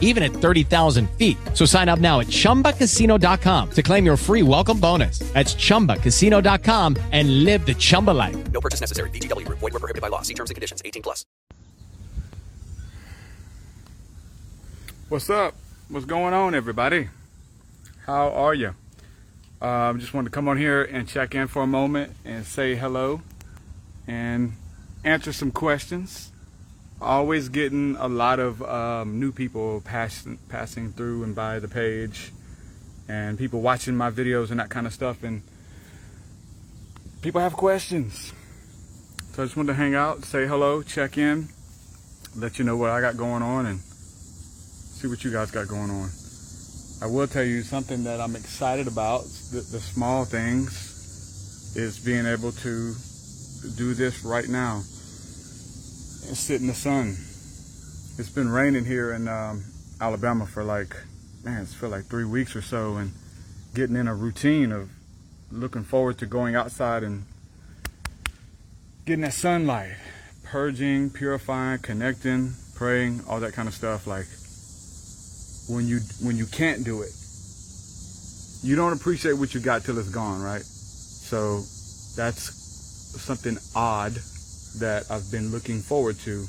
even at 30,000 feet. So sign up now at ChumbaCasino.com to claim your free welcome bonus. That's ChumbaCasino.com and live the Chumba life. No purchase necessary. VGW. Void were prohibited by law. See terms and conditions. 18 plus. What's up? What's going on, everybody? How are you? I um, just wanted to come on here and check in for a moment and say hello and answer some questions always getting a lot of um, new people passing passing through and by the page and people watching my videos and that kind of stuff and people have questions. So i just wanted to hang out say hello check in let you know what i got going on and see what you guys got going on. I will tell you something that i'm excited about the, the small things is being able to do this right now and sit in the sun. It's been raining here in um, Alabama for like, man, it's for like three weeks or so, and getting in a routine of looking forward to going outside and getting that sunlight, purging, purifying, connecting, praying, all that kind of stuff. Like when you when you can't do it, you don't appreciate what you got till it's gone, right? So that's something odd that I've been looking forward to,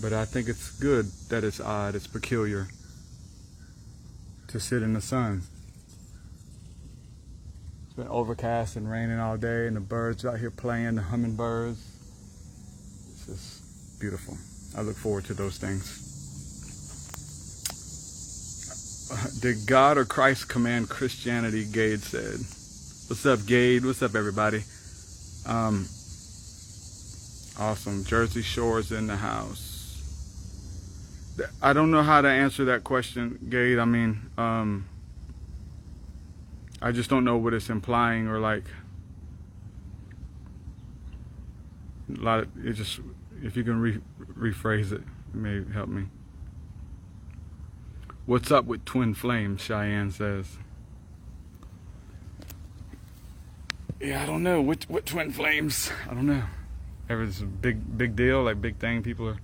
but I think it's good that it's odd, it's peculiar to sit in the sun. It's been overcast and raining all day, and the birds out here playing, the hummingbirds. It's just beautiful. I look forward to those things. Did God or Christ command Christianity? Gade said. What's up, Gade? What's up, everybody? Um, Awesome. Jersey Shore's in the house. I don't know how to answer that question, Gade. I mean, um, I just don't know what it's implying or like. A lot of it just if you can re- rephrase it, it may help me. What's up with twin flames? Cheyenne says. Yeah, I don't know. What what twin flames? I don't know ever this big big deal, like big thing people are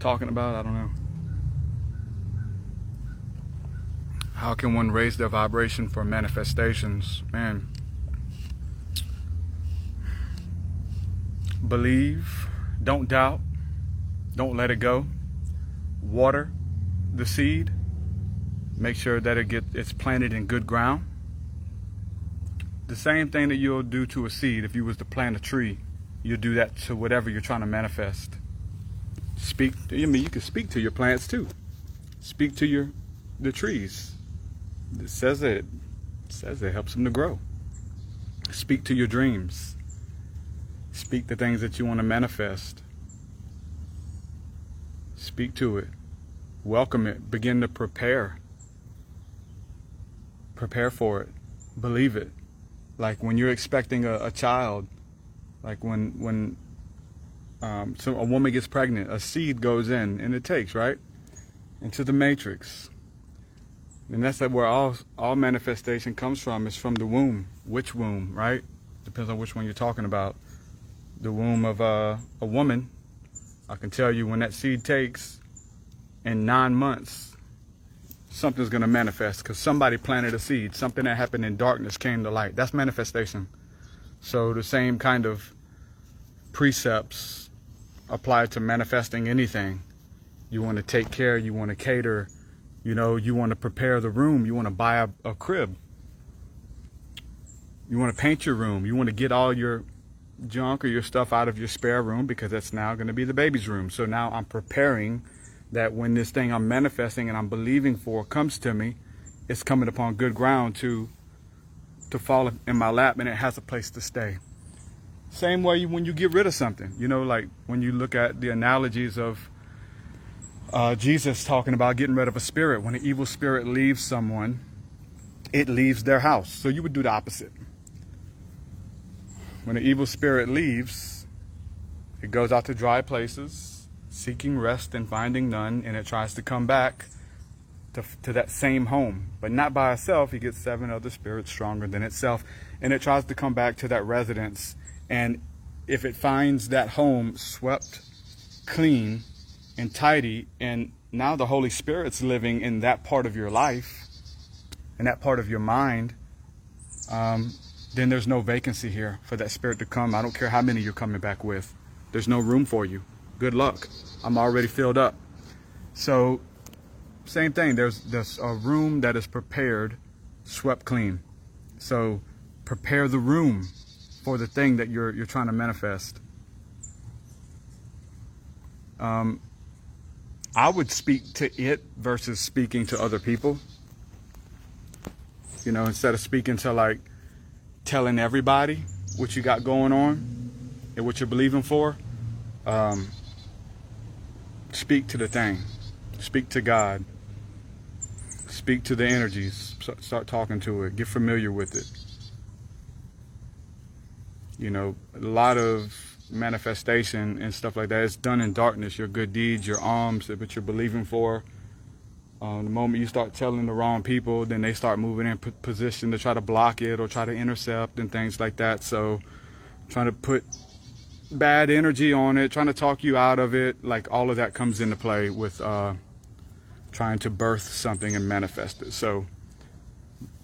talking about. I don't know. How can one raise their vibration for manifestations? Man, believe, don't doubt, don't let it go. Water the seed. Make sure that it get it's planted in good ground. The same thing that you'll do to a seed if you was to plant a tree you do that to whatever you're trying to manifest. Speak. I mean, you can speak to your plants too. Speak to your the trees. It says it, it says it helps them to grow. Speak to your dreams. Speak the things that you want to manifest. Speak to it. Welcome it. Begin to prepare. Prepare for it. Believe it. Like when you're expecting a, a child like when when um, so a woman gets pregnant, a seed goes in, and it takes right into the matrix, and that's like where all all manifestation comes from. Is from the womb. Which womb, right? Depends on which one you're talking about. The womb of uh, a woman. I can tell you when that seed takes in nine months, something's going to manifest because somebody planted a seed. Something that happened in darkness came to light. That's manifestation. So the same kind of precepts apply to manifesting anything. You want to take care, you want to cater, you know, you want to prepare the room, you want to buy a, a crib. You want to paint your room, you want to get all your junk or your stuff out of your spare room because that's now going to be the baby's room. So now I'm preparing that when this thing I'm manifesting and I'm believing for comes to me, it's coming upon good ground to to fall in my lap and it has a place to stay. Same way when you get rid of something, you know, like when you look at the analogies of uh, Jesus talking about getting rid of a spirit. When an evil spirit leaves someone, it leaves their house. So you would do the opposite. When an evil spirit leaves, it goes out to dry places, seeking rest and finding none, and it tries to come back to, to that same home, but not by itself. He gets seven other spirits stronger than itself, and it tries to come back to that residence. And if it finds that home swept clean and tidy, and now the Holy Spirit's living in that part of your life, in that part of your mind, um, then there's no vacancy here for that spirit to come. I don't care how many you're coming back with. There's no room for you. Good luck. I'm already filled up. So same thing. There's there's a room that is prepared, swept clean. So prepare the room for the thing that you're you're trying to manifest. Um, I would speak to it versus speaking to other people. You know, instead of speaking to like telling everybody what you got going on and what you're believing for, um, speak to the thing. Speak to God. Speak to the energies. Start talking to it. Get familiar with it. You know, a lot of manifestation and stuff like that is done in darkness. Your good deeds, your alms, what you're believing for. Um, the moment you start telling the wrong people, then they start moving in position to try to block it or try to intercept and things like that. So, trying to put bad energy on it, trying to talk you out of it, like all of that comes into play with uh, trying to birth something and manifest it. So,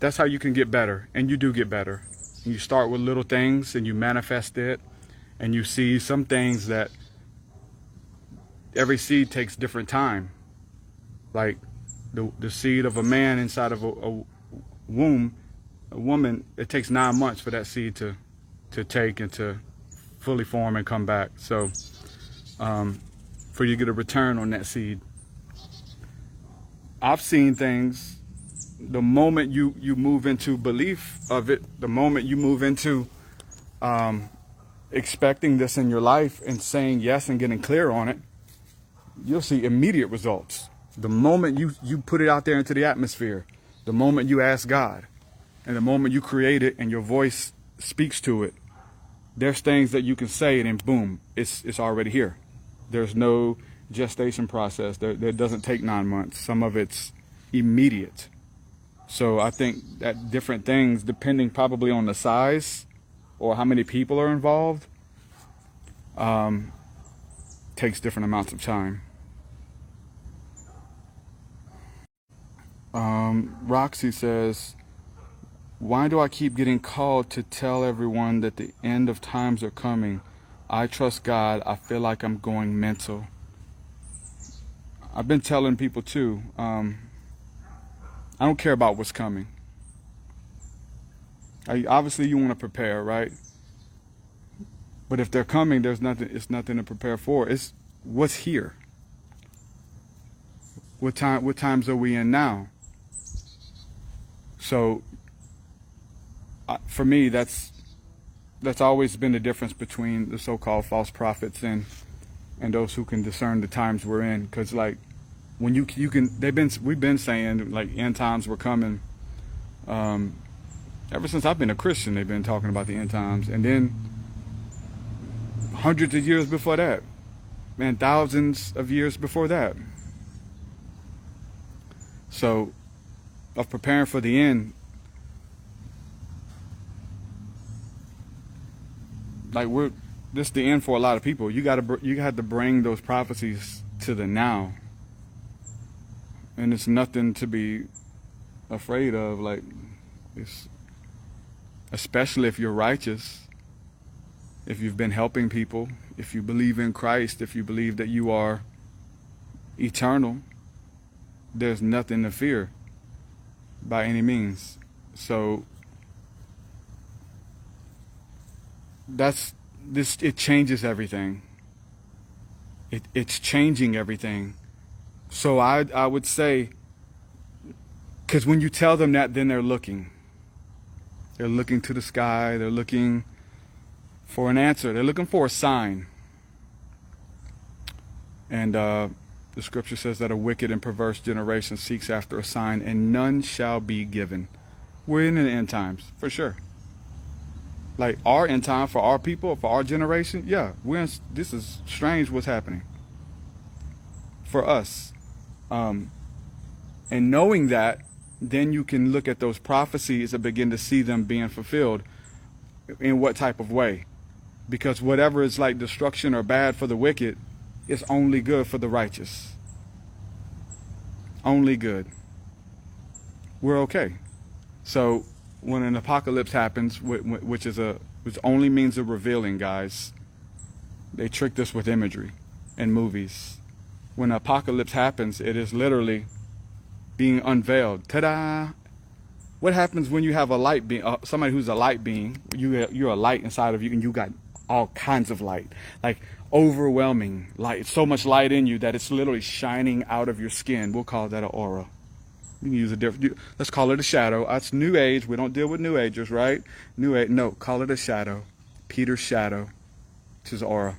that's how you can get better, and you do get better. You start with little things and you manifest it, and you see some things that every seed takes different time. Like the, the seed of a man inside of a, a womb, a woman, it takes nine months for that seed to, to take and to fully form and come back. So, um, for you to get a return on that seed. I've seen things. The moment you you move into belief of it, the moment you move into um, expecting this in your life and saying yes and getting clear on it, you'll see immediate results. The moment you, you put it out there into the atmosphere, the moment you ask God, and the moment you create it and your voice speaks to it, there's things that you can say and then boom, it's, it's already here. There's no gestation process. There, there doesn't take nine months. Some of it's immediate. So I think that different things, depending probably on the size or how many people are involved, um, takes different amounts of time. Um, Roxy says, Why do I keep getting called to tell everyone that the end of times are coming? I trust God. I feel like I'm going mental. I've been telling people too. Um, I don't care about what's coming. I, obviously, you want to prepare, right? But if they're coming, there's nothing. It's nothing to prepare for. It's what's here. What time? What times are we in now? So uh, for me, that's that's always been the difference between the so-called false prophets and and those who can discern the times we're in. Because like when you you can, they've been we've been saying like end times were coming. Um, ever since I've been a Christian, they've been talking about the end times, and then hundreds of years before that, man, thousands of years before that. So of preparing for the end, like we're this is the end for a lot of people. You got to you got to bring those prophecies to the now, and it's nothing to be afraid of. Like it's especially if you're righteous, if you've been helping people, if you believe in Christ, if you believe that you are eternal, there's nothing to fear by any means. So that's this it changes everything. It, it's changing everything. So I I would say, because when you tell them that, then they're looking. They're looking to the sky. They're looking for an answer. They're looking for a sign. And uh, the scripture says that a wicked and perverse generation seeks after a sign, and none shall be given. We're in the end times, for sure. Like our end time for our people, for our generation, yeah, we're in, this is strange what's happening for us. Um, and knowing that, then you can look at those prophecies and begin to see them being fulfilled in what type of way. Because whatever is like destruction or bad for the wicked is only good for the righteous. Only good. We're okay. So when an apocalypse happens, which is a which only means a revealing, guys, they tricked us with imagery and movies. When apocalypse happens, it is literally being unveiled. Ta-da! What happens when you have a light being, uh, somebody who's a light being? You you're a light inside of you, and you got all kinds of light, like overwhelming light. So much light in you that it's literally shining out of your skin. We'll call that an aura. You can use a different. Let's call it a shadow. That's New Age. We don't deal with New Agers, right? New Age. No, call it a shadow. Peter's shadow. It's his aura.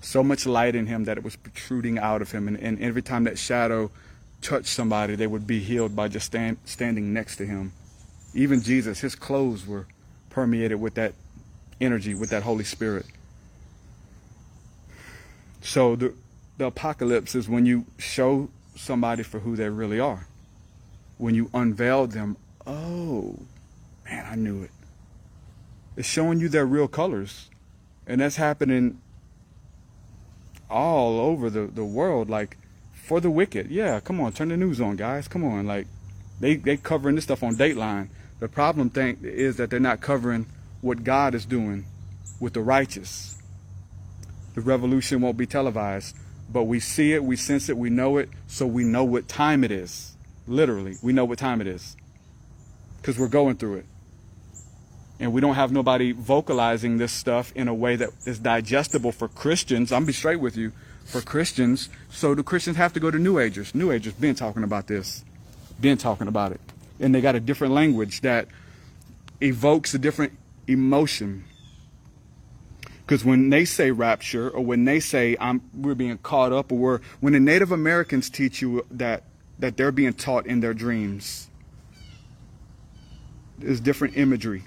So much light in him that it was protruding out of him, and, and every time that shadow touched somebody, they would be healed by just stand, standing next to him. Even Jesus, his clothes were permeated with that energy, with that Holy Spirit. So the the apocalypse is when you show somebody for who they really are. When you unveil them, oh man, I knew it. It's showing you their real colors. And that's happening all over the, the world. Like for the wicked. Yeah, come on, turn the news on, guys. Come on. Like they they covering this stuff on Dateline. The problem thing is that they're not covering what God is doing with the righteous. The revolution won't be televised, but we see it, we sense it, we know it, so we know what time it is. Literally, we know what time it is because we're going through it. And we don't have nobody vocalizing this stuff in a way that is digestible for Christians. I'm be straight with you, for Christians. So do Christians have to go to New Agers. New Agers been talking about this, been talking about it, and they got a different language that evokes a different emotion. Because when they say rapture, or when they say we're being caught up, or we're, when the Native Americans teach you that that they're being taught in their dreams, there's different imagery.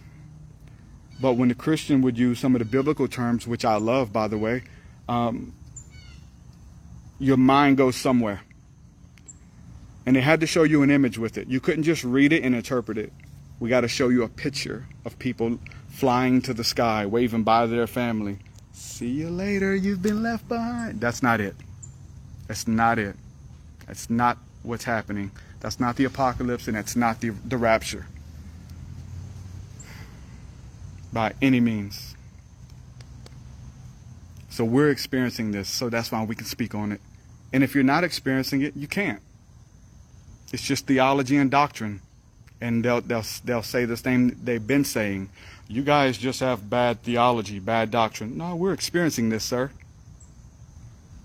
But when the Christian would use some of the biblical terms, which I love, by the way, um, your mind goes somewhere. And they had to show you an image with it. You couldn't just read it and interpret it. We got to show you a picture of people flying to the sky, waving by their family. See you later, you've been left behind. That's not it. That's not it. That's not what's happening. That's not the apocalypse and that's not the, the rapture. By any means. So we're experiencing this, so that's why we can speak on it. And if you're not experiencing it, you can't. It's just theology and doctrine. And they'll, they'll, they'll say the same they've been saying you guys just have bad theology, bad doctrine. No, we're experiencing this, sir.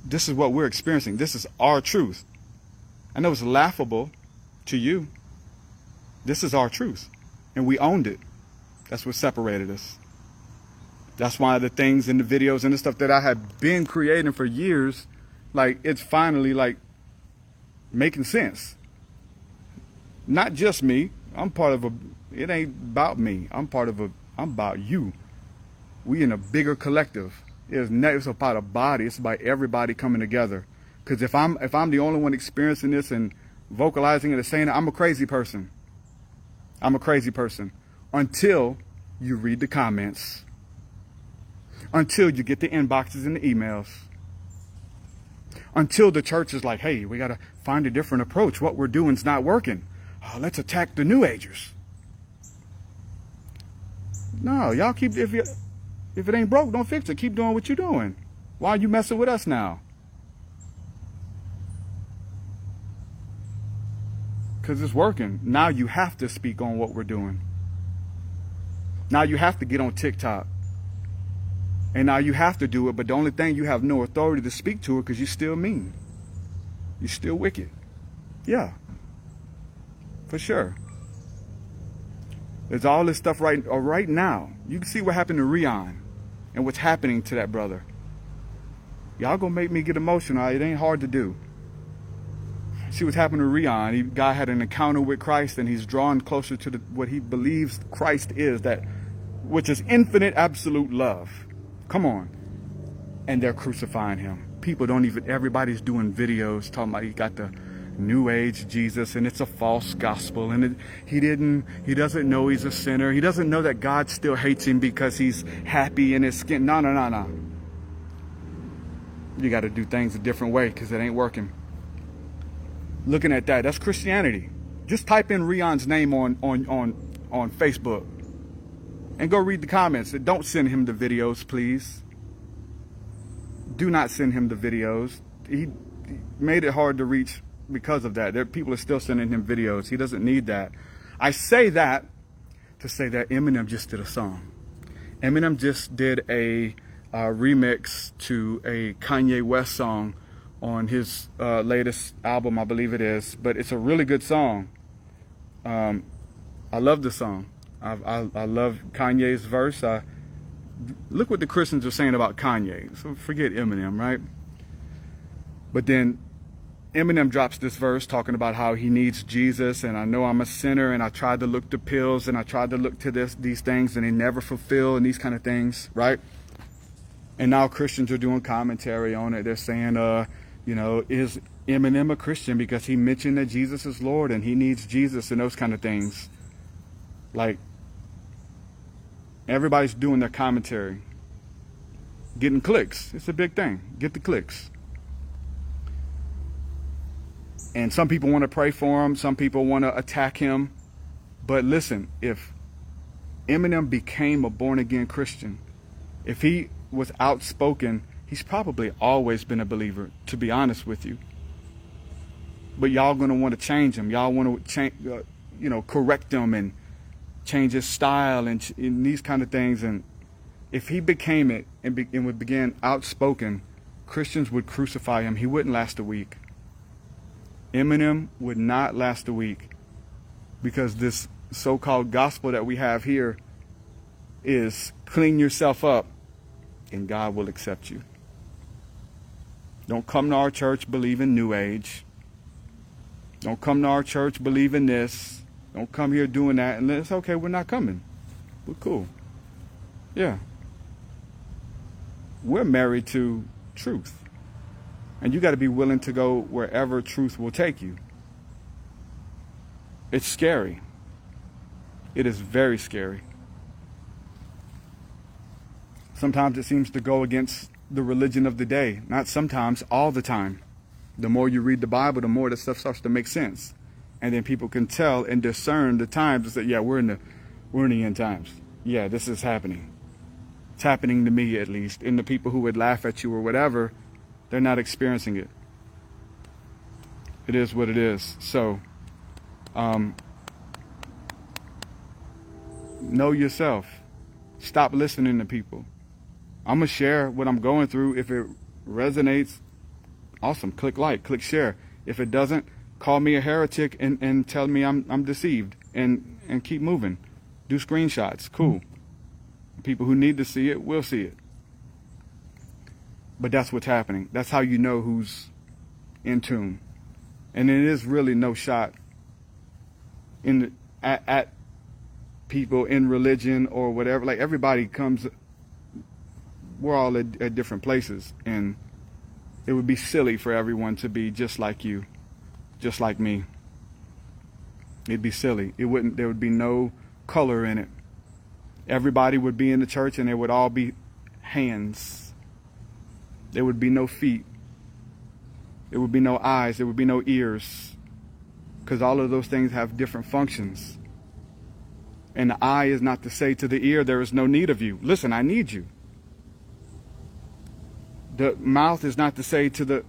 This is what we're experiencing. This is our truth. I know it's laughable to you. This is our truth. And we owned it. That's what separated us. That's why the things in the videos and the stuff that I had been creating for years, like it's finally like making sense. Not just me. I'm part of a it ain't about me. I'm part of a I'm about you. We in a bigger collective. It's not it's about a body. It's about everybody coming together. Because if I'm if I'm the only one experiencing this and vocalizing it and saying it, I'm a crazy person. I'm a crazy person. Until you read the comments. Until you get the inboxes and the emails. Until the church is like, hey, we got to find a different approach. What we're doing is not working. Oh, let's attack the New Agers. No, y'all keep if you if it ain't broke, don't fix it. Keep doing what you're doing. Why are you messing with us now? Because it's working. Now you have to speak on what we're doing. Now you have to get on TikTok. And now you have to do it, but the only thing you have no authority to speak to her because you're still mean. You're still wicked. Yeah. For sure. There's all this stuff right uh, right now. You can see what happened to Rion and what's happening to that brother. Y'all gonna make me get emotional. It ain't hard to do. See what's happened to Rion. He guy had an encounter with Christ and he's drawn closer to the, what he believes Christ is, that which is infinite absolute love. Come on. And they're crucifying him. People don't even everybody's doing videos talking about he got the new age Jesus and it's a false gospel and it, he didn't he doesn't know he's a sinner. He doesn't know that God still hates him because he's happy in his skin. No, no, no, no. You got to do things a different way because it ain't working. Looking at that, that's Christianity. Just type in Rion's name on on on on Facebook and go read the comments. Don't send him the videos, please. Do not send him the videos. He made it hard to reach because of that. There, people are still sending him videos. He doesn't need that. I say that to say that Eminem just did a song. Eminem just did a uh, remix to a Kanye West song on his uh, latest album, I believe it is. But it's a really good song. Um, I love the song. I, I, I, love Kanye's verse. I, look what the Christians are saying about Kanye. So forget Eminem, right? But then Eminem drops this verse talking about how he needs Jesus and I know I'm a sinner and I tried to look to pills and I tried to look to this these things and they never fulfill and these kind of things, right? And now Christians are doing commentary on it. They're saying, uh, you know, is Eminem a Christian because he mentioned that Jesus is Lord and he needs Jesus and those kind of things. Like everybody's doing their commentary. Getting clicks. It's a big thing. Get the clicks. And some people want to pray for him, some people want to attack him. But listen, if Eminem became a born again Christian, if he was outspoken, he's probably always been a believer, to be honest with you. But y'all gonna want to change him. Y'all want to change, uh, you know, correct him and change his style and, and, these kind of things. And if he became it and, be, and would begin outspoken, Christians would crucify him. He wouldn't last a week. Eminem would not last a week because this so called gospel that we have here is clean yourself up and God will accept you. Don't come to our church believing New Age. Don't come to our church believing this. Don't come here doing that. And it's okay, we're not coming. We're cool. Yeah. We're married to truth. And you got to be willing to go wherever truth will take you. It's scary. It is very scary. Sometimes it seems to go against the religion of the day. Not sometimes, all the time. The more you read the Bible, the more the stuff starts to make sense. And then people can tell and discern the times and say, yeah, we're in the we're in the end times. Yeah, this is happening. It's happening to me at least. And the people who would laugh at you or whatever, they're not experiencing it. It is what it is. So, um, know yourself. Stop listening to people. I'm to share what I'm going through. If it resonates, awesome. Click like, click share. If it doesn't, call me a heretic and, and tell me I'm, I'm deceived and, and keep moving. Do screenshots. Cool. People who need to see it will see it. But that's what's happening. That's how you know who's in tune. And it is really no shot in the, at, at people in religion or whatever. Like everybody comes, we're all at, at different places, and it would be silly for everyone to be just like you, just like me. It'd be silly. It wouldn't. There would be no color in it. Everybody would be in the church, and there would all be hands there would be no feet. There would be no eyes. There would be no ears. Because all of those things have different functions. And the eye is not to say to the ear, there is no need of you. Listen, I need you. The mouth is not to say to the,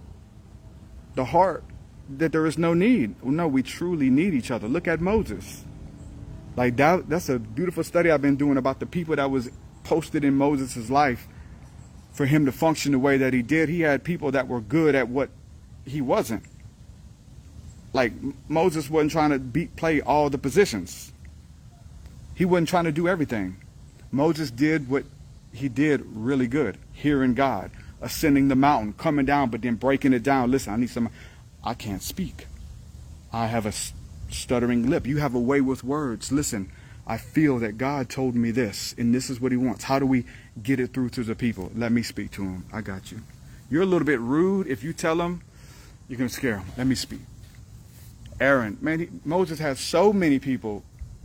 the heart that there is no need. Oh, no, we truly need each other. Look at Moses. Like that, that's a beautiful study I've been doing about the people that was posted in Moses' life for him to function the way that he did, he had people that were good at what he wasn't. Like Moses wasn't trying to beat, play all the positions. He wasn't trying to do everything. Moses did what he did really good, hearing God, ascending the mountain, coming down, but then breaking it down. Listen, I need some. I can't speak. I have a stuttering lip. You have a way with words. Listen, I feel that God told me this, and this is what He wants. How do we get it through to the people? Let me speak to them. I got you. You're a little bit rude. If you tell them, you're going to scare them. Let me speak. Aaron, man, he, Moses had so many people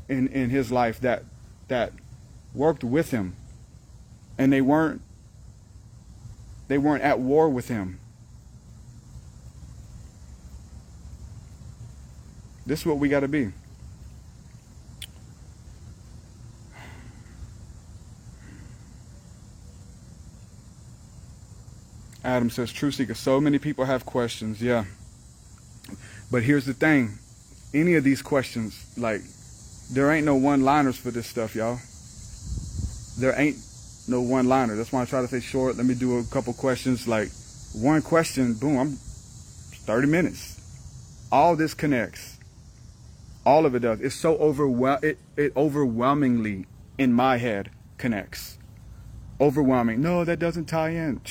in, in his life that that worked with him, and they weren't they weren't at war with him. This is what we got to be. Adam says, TruthSeekah, so many people have questions. Yeah. But here's the thing any of these questions, like, there ain't no one liners for this stuff, y'all. There ain't no one liner. That's why I try to say short. Let me do a couple questions. Like, one question, boom, I'm 30 minutes. All this connects. All of it does. It's so overwhel it, it overwhelmingly in my head connects. Overwhelming. No, that doesn't tie in.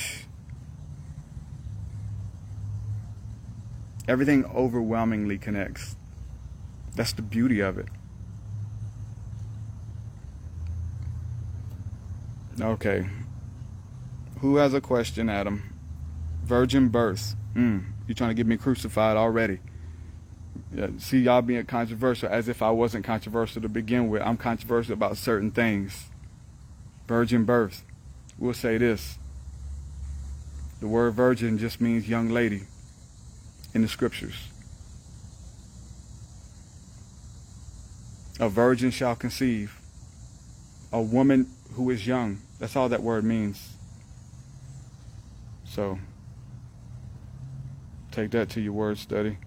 Everything overwhelmingly connects. That's the beauty of it. Okay. Who has a question, Adam? Virgin birth. Mm, you trying to get me crucified already? See y'all being controversial as if I wasn't controversial to begin with. I'm controversial about certain things. Virgin birth. We'll say this. The word virgin just means young lady in the scriptures. A virgin shall conceive. A woman who is young. That's all that word means. So, take that to your word study.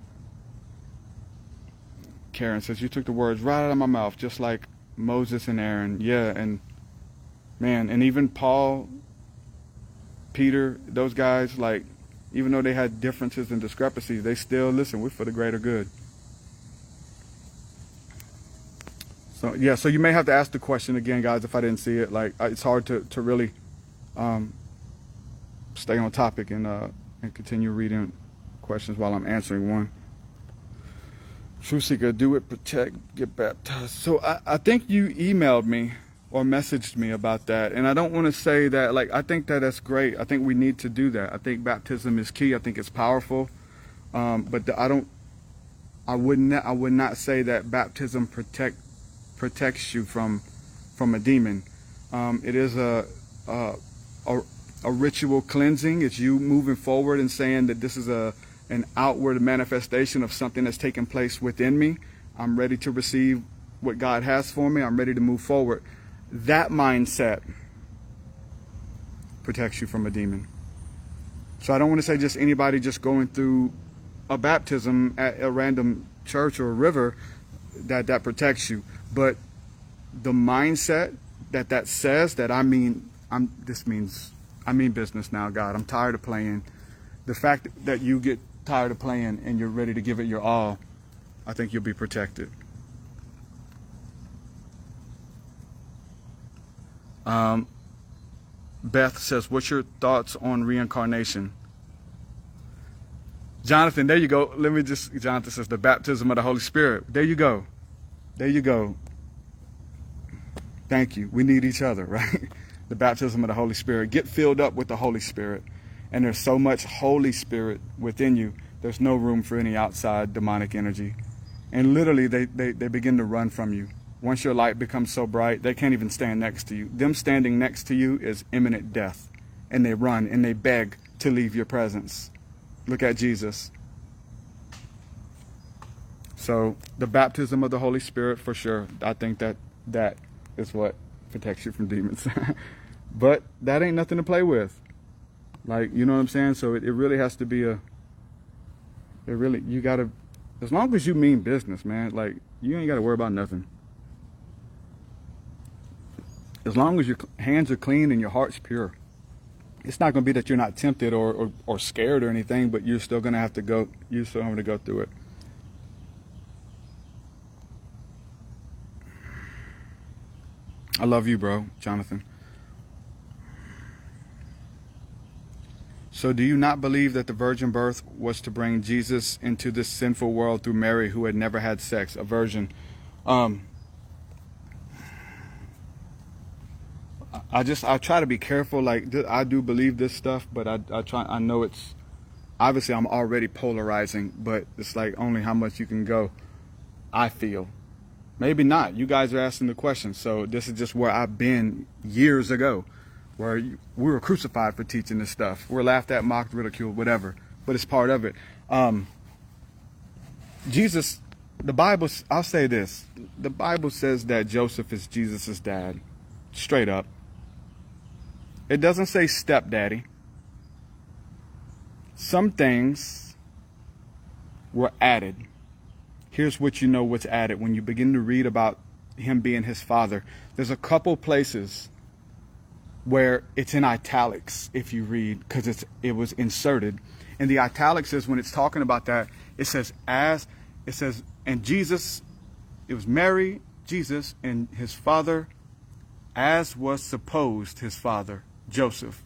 Karen says, You took the words right out of my mouth, just like Moses and Aaron. Yeah, and man, and even Paul, Peter, those guys, like, even though they had differences and discrepancies, they still, listen, we're for the greater good. So yeah, so you may have to ask the question again, guys, if I didn't see it. Like it's hard to, to really um, stay on topic and uh, and continue reading questions while I'm answering one. TruthSeekah, do it, protect, get baptized. So I, I think you emailed me or messaged me about that, and I don't want to say that. Like I think that that's great. I think we need to do that. I think baptism is key. I think it's powerful, um, but the, I don't. I would not. I would not say that baptism protect protects you from from a demon. Um, it is a, a, a a ritual cleansing. It's you moving forward and saying that this is a an outward manifestation of something that's taking place within me. I'm ready to receive what God has for me. I'm ready to move forward. That mindset protects you from a demon. So I don't want to say just anybody just going through a baptism at a random church or a river that that protects you but the mindset that that says that I mean I'm this means I mean business now God I'm tired of playing the fact that you get tired of playing and you're ready to give it your all I think you'll be protected um, Beth says what's your thoughts on reincarnation Jonathan there you go let me just Jonathan says the baptism of the Holy Spirit there you go there you go. Thank you. We need each other, right? The baptism of the Holy Spirit. Get filled up with the Holy Spirit. And there's so much Holy Spirit within you, there's no room for any outside demonic energy. And literally, they, they, they begin to run from you. Once your light becomes so bright, they can't even stand next to you. Them standing next to you is imminent death. And they run and they beg to leave your presence. Look at Jesus. So the baptism of the Holy Spirit, for sure. I think that that is what protects you from demons. but that ain't nothing to play with. Like you know what I'm saying. So it, it really has to be a. It really you gotta, as long as you mean business, man. Like you ain't gotta worry about nothing. As long as your hands are clean and your heart's pure, it's not to be that you're not tempted or, or, or scared or anything, but you're still to have to go, you're still to go through it. I love you, bro, Jonathan. So, do you not believe that the virgin birth was to bring Jesus into this sinful world through Mary, who had never had sex, a virgin? Um, I just I try to be careful. Like I do believe this stuff, but I I try I know it's obviously I'm already polarizing, but it's like only how much you can go. I feel maybe not. You guys are asking the question, so this is just where I've been years ago, where we were crucified for teaching this stuff. We're laughed at, mocked, ridiculed, whatever. But it's part of it. Um, Jesus, the Bible. I'll say this: the Bible says that Joseph is Jesus's dad, straight up. It doesn't say stepdaddy. Some things were added. Here's what you know what's added when you begin to read about him being his father. There's a couple places where it's in italics if you read because it's it was inserted. And the italics is when it's talking about that, it says as it says and Jesus it was Mary, Jesus and his father as was supposed his father Joseph.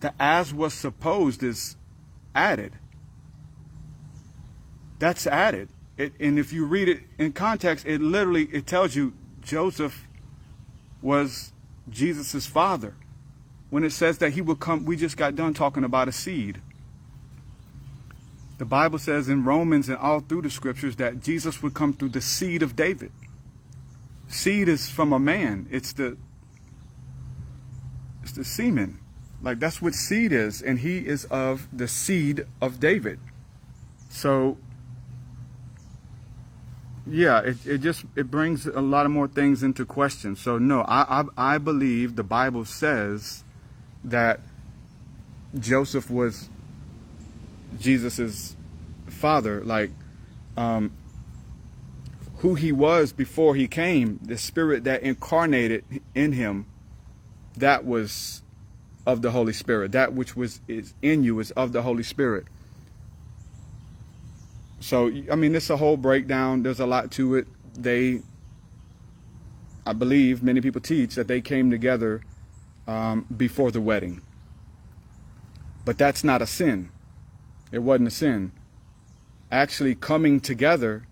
The as was supposed is added. That's added. It, and if you read it in context, it literally it tells you Joseph was Jesus' father. When it says that he will come, we just got done talking about a seed. The Bible says in Romans and all through the scriptures that Jesus would come through the seed of David. Seed is from a man. It's the it's the semen. Like that's what seed is, and he is of the seed of David. So yeah, it, it just it brings a lot of more things into question. So no, I, I I believe the Bible says that Joseph was Jesus's father, like um, who he was before he came, the spirit that incarnated in him that was of the Holy Spirit. That which was is in you is of the Holy Spirit. So I mean, it's a whole breakdown. There's a lot to it. They, I believe, many people teach that they came together um, before the wedding. But that's not a sin. It wasn't a sin. Actually, coming together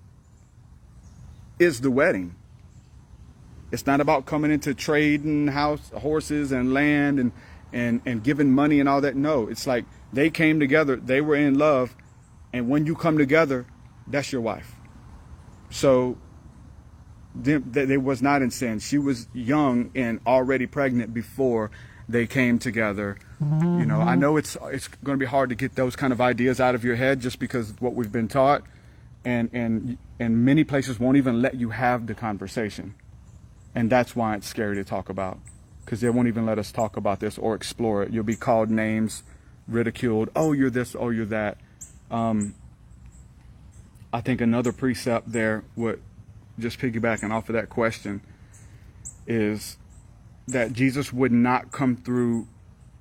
is the wedding. It's not about coming into trading house horses and land and and and giving money and all that. No, it's like they came together, they were in love, and when you come together, that's your wife. So they, was not in sin. She was young and already pregnant before they came together. Mm-hmm. You know, I know it's it's going to be hard to get those kind of ideas out of your head just because of what we've been taught, and and and many places won't even let you have the conversation. And that's why it's scary to talk about because they won't even let us talk about this or explore it. You'll be called names, ridiculed. Oh, you're this, oh, you're that. Um, I think another precept there, what just piggybacking off of that question, is that Jesus would not come through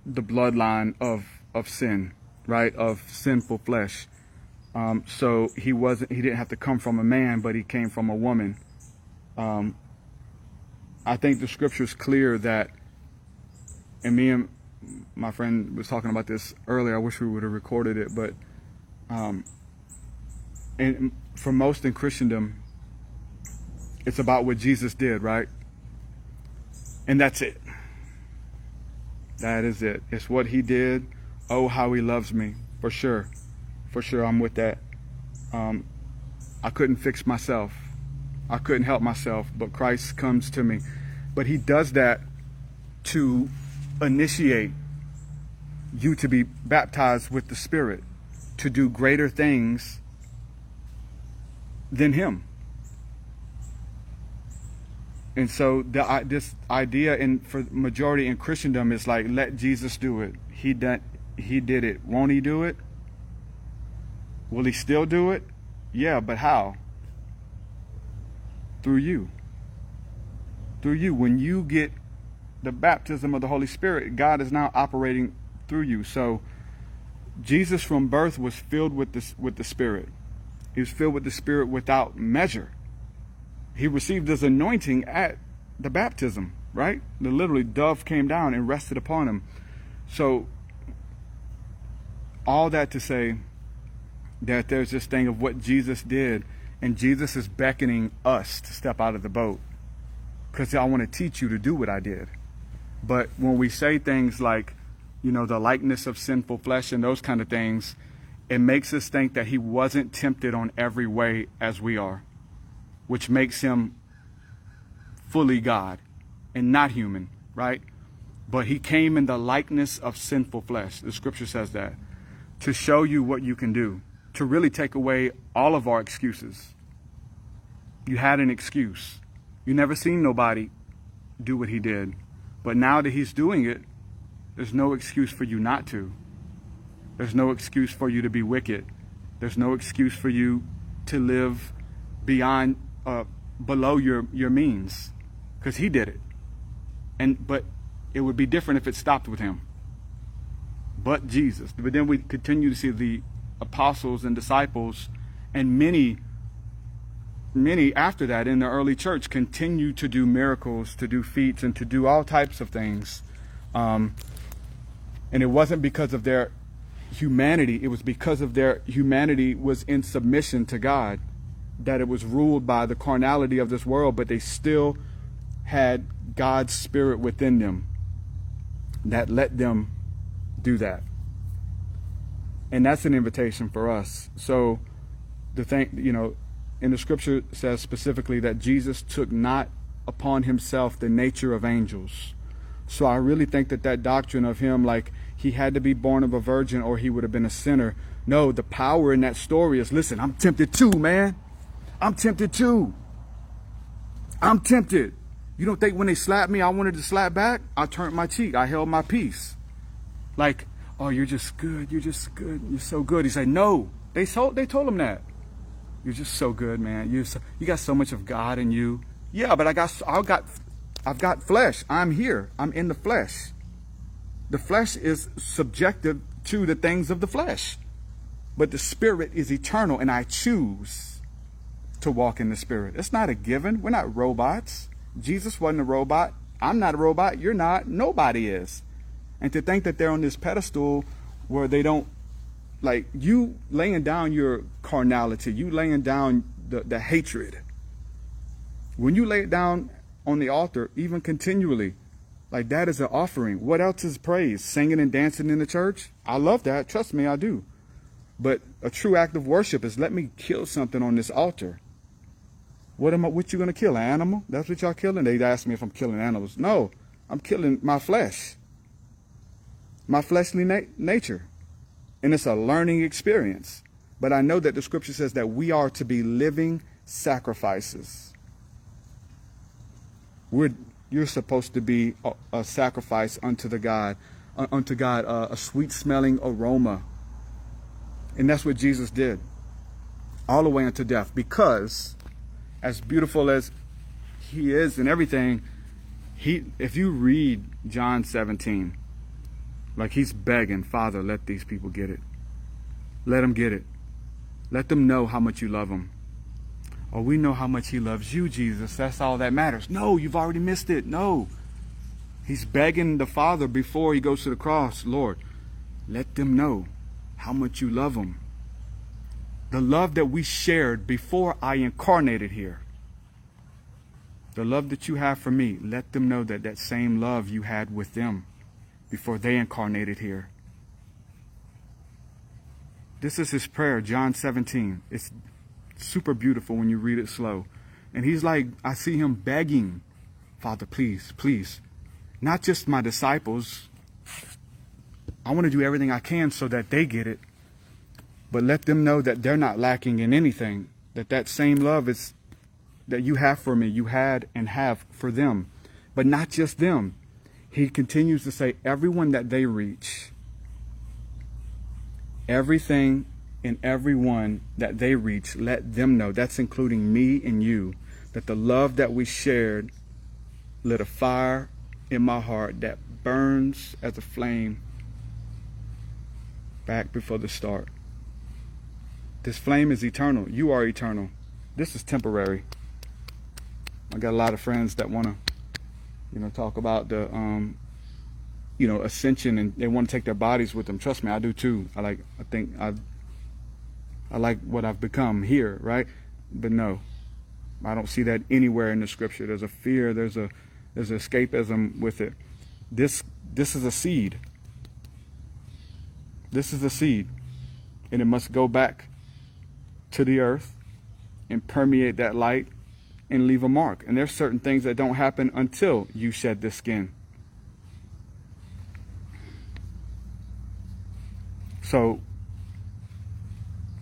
the bloodline of of sin, right? Of sinful flesh. Um, so he wasn't. He didn't have to come from a man, but he came from a woman. Um, I think the scripture is clear that, and me and my friend was talking about this earlier. I wish we would have recorded it, but um, and for most in Christendom, it's about what Jesus did, right? And that's it. That is it. It's what he did. Oh, how he loves me. For sure. For sure, I'm with that. Um, I couldn't fix myself. I couldn't help myself, but Christ comes to me. But he does that to initiate you to be baptized with the Spirit, to do greater things than him. And so the, this idea in for majority in Christendom is like let Jesus do it. He done, he did it. Won't he do it? Will he still do it? Yeah, but how? through you. Through you. When you get the baptism of the Holy Spirit, God is now operating through you. So Jesus from birth was filled with the, with the Spirit. He was filled with the Spirit without measure. He received his anointing at the baptism, right? The literally dove came down and rested upon him. So all that to say that there's this thing of what Jesus did, and Jesus is beckoning us to step out of the boat because I want to teach you to do what I did. But when we say things like, you know, the likeness of sinful flesh and those kind of things, it makes us think that he wasn't tempted on every way as we are, which makes him fully God and not human, right? But he came in the likeness of sinful flesh. The scripture says that to show you what you can do, to really take away all of our excuses. You had an excuse. You never seen nobody do what he did. But now that he's doing it, there's no excuse for you not to. There's no excuse for you to be wicked. There's no excuse for you to live beyond, uh, below your, your means. Because he did it. And, but it would be different if it stopped with him but Jesus. But then we continue to see the apostles and disciples and many many after that in the early church continue to do miracles, to do feats, and to do all types of things. Um, and it wasn't because of their humanity, it was because of their humanity was in submission to God, that it was ruled by the carnality of this world, but they still had God's spirit within them that let them do that. And that's an invitation for us. So the thing, you know, in the scripture says specifically that Jesus took not upon himself the nature of angels. So I really think that that doctrine of him, like he had to be born of a virgin or he would have been a sinner. No, the power in that story is listen, I'm tempted too, man. I'm tempted too. I'm tempted. You don't think when they slapped me, I wanted to slap back? I turned my cheek. I held my peace. Like, oh, you're just good. You're just good. You're so good. He said, no. They told, they told him that. You're just so good, man. You so, you got so much of God in you. Yeah, but I got I got I've got flesh. I'm here. I'm in the flesh. The flesh is subjective to the things of the flesh. But the spirit is eternal and I choose to walk in the spirit. It's not a given. We're not robots. Jesus wasn't a robot. I'm not a robot. You're not. Nobody is. And to think that they're on this pedestal where they don't, like, you laying down your carnality, you laying down the, the hatred. When you lay it down on the altar, even continually, like that is an offering. What else is praise? Singing and dancing in the church? I love that. Trust me, I do. But a true act of worship is let me kill something on this altar. What am I? What you gonna kill? An animal? That's what y'all killing? They ask me if I'm killing animals. No, I'm killing my flesh my fleshly na- nature. And it's a learning experience. But I know that the scripture says that we are to be living sacrifices. We're, you're supposed to be a, a sacrifice unto the God, uh, unto God, uh, a sweet smelling aroma. And that's what Jesus did, all the way unto death. Because, as beautiful as he is and everything, he, if you read John 17, like he's begging, Father, let these people get it. Let them get it. Let them know how much you love them. Or oh, we know how much he loves you, Jesus. That's all that matters. No, you've already missed it. No. He's begging the Father before he goes to the cross, Lord, let them know how much you love them. The love that we shared before I incarnated here. The love that you have for me, let them know that that same love you had with them before they incarnated here. This is his prayer, John 17. It's super beautiful when you read it slow. And he's like, I see him begging, Father, please, please, not just my disciples. I want to do everything I can so that they get it, but let them know that they're not lacking in anything, that that same love is that you have for me, you had and have for them, but not just them he continues to say, everyone that they reach, everything and everyone that they reach, let them know, that's including me and you, that the love that we shared lit a fire in my heart that burns as a flame back before the start. This flame is eternal. You are eternal. This is temporary. I got a lot of friends that want to, you know, talk about the, um, you know, ascension, and they want to take their bodies with them. Trust me, I do too. I like. I think I. I like what I've become here, right? But no, I don't see that anywhere in the scripture. There's a fear. There's a there's escapism with it. This this is a seed. This is a seed, and it must go back to the earth and permeate that light and leave a mark. And there's certain things that don't happen until you shed the skin. So,